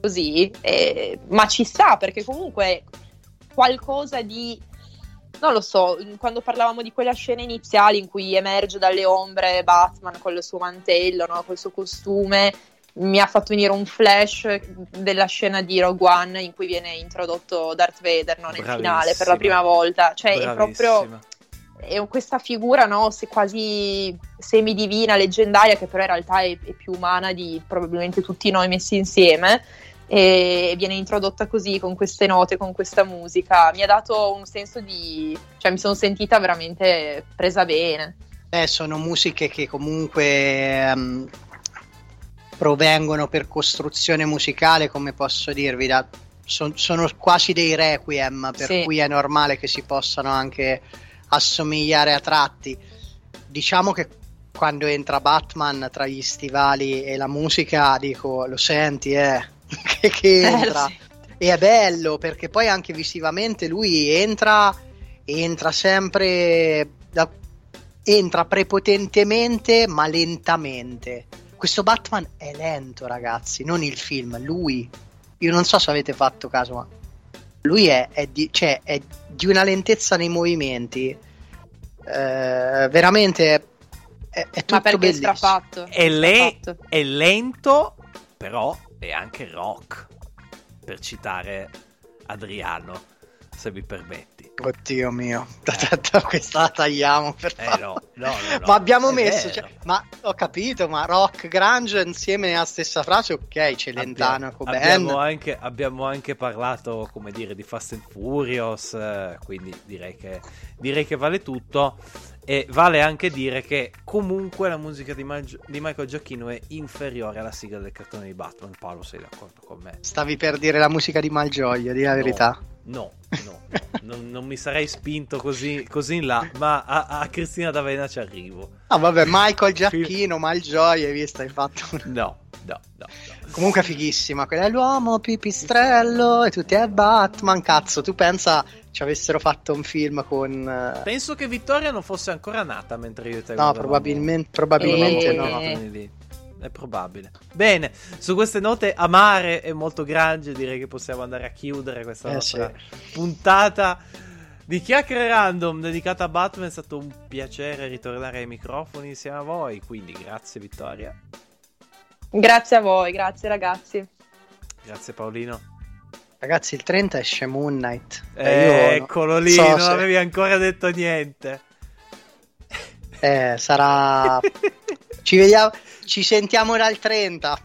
così, eh, ma ci sta perché comunque qualcosa di non lo so, quando parlavamo di quella scena iniziale in cui emerge dalle ombre Batman con il suo mantello, no, col suo costume, mi ha fatto venire un flash della scena di Rogue One in cui viene introdotto Darth Vader no, nel Bravissima. finale per la prima volta. Cioè, è proprio Bravissima. è questa figura no, se quasi semidivina, leggendaria, che però in realtà è, è più umana di probabilmente tutti noi messi insieme. E viene introdotta così con queste note, con questa musica. Mi ha dato un senso di. cioè, mi sono sentita veramente presa bene. Eh, sono musiche che comunque ehm, provengono per costruzione musicale, come posso dirvi, da- son- sono quasi dei requiem, per Sì. cui è normale che si possano anche assomigliare a tratti. Diciamo che quando entra Batman tra gli stivali e la musica, dico, lo senti, eh, (laughs) che, che entra. Eh, sì. E è bello perché poi anche visivamente lui entra, entra sempre, da- entra prepotentemente ma lentamente. Questo Batman è lento ragazzi, non il film, lui. Io non so se avete fatto caso, ma lui è, è di, cioè, è di una lentezza nei movimenti. eh, veramente è, è tutto Ma perché è bellissimo. strafatto. È, le- strafatto. è lento, però è anche rock. Per citare Adriano, se mi permetti. Oddio mio, (laughs) (laughs) questa la tagliamo per Eh no, no, no, no, ma abbiamo è messo, cioè, ma ho capito, ma rock grunge insieme nella stessa frase, ok, Celentano Abbiamo- con abbiamo anche, abbiamo anche parlato, come dire, di Fast and Furious, eh, quindi direi che, direi che vale tutto. E vale anche dire che comunque la musica di, Mag- di Michael Giacchino è inferiore alla sigla del cartone di Batman. Paolo, sei d'accordo con me? Stavi per dire la musica di Malgioglio, di la No. verità. No, no, no, non, non mi sarei spinto così, così in là, ma a, a Cristina D'Avena ci arrivo. Ah, vabbè, Michael Giacchino, Malgioglio, hai visto, hai fatto (laughs) No, no, no, no. Comunque fighissima, quella è l'uomo pipistrello e tutti è Batman, cazzo, tu pensa ci avessero fatto un film con... eh, Penso che Vittoria non fosse ancora nata mentre io e te No, probabilmente, probabilmente Eh, no. È probabile. Bene, su queste note amare e molto grandi direi che possiamo andare a chiudere questa Eh, nostra sì. puntata di chiacchiere random dedicata a Batman. È stato un piacere ritornare ai microfoni insieme a voi, quindi grazie Vittoria, Grazie a voi, grazie ragazzi. grazie Paolino. Ragazzi, il 30 esce Moon Knight. Eh, eccolo lì, so non se- avevi ancora detto niente. Eh, sarà... (laughs) ci vediamo, ci sentiamo dal 30.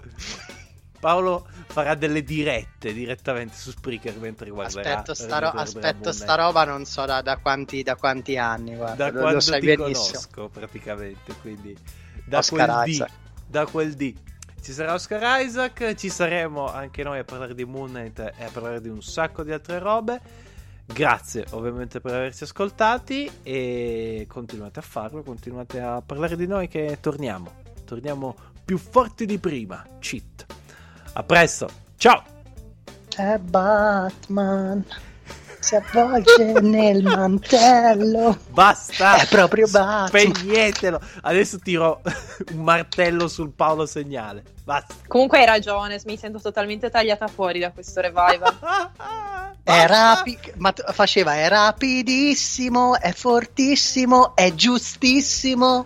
Paolo farà delle dirette direttamente su Spreaker mentre guarderà. Aspetto sta, ro- aspetto sta roba, non so da, da quanti, da quanti anni. Guarda, da lo, quando lo sai ti benissimo. conosco praticamente quindi da Oscar quel D Isaac. da quel D ci sarà Oscar Isaac ci saremo anche noi a parlare di Moon Knight e a parlare di un sacco di altre robe. Grazie ovviamente per averci ascoltati e continuate a farlo continuate a parlare di noi che torniamo torniamo più forti di prima. Cheat. A presto. Ciao. È Batman. Si avvolge nel mantello. Basta! È proprio Batman. Spegnetelo! Adesso tiro un martello sul Paolo Segnale. Basta. Comunque hai ragione, mi sento totalmente tagliata fuori da questo revival. (laughs) È rapi- ma faceva è rapidissimo, è fortissimo, è giustissimo.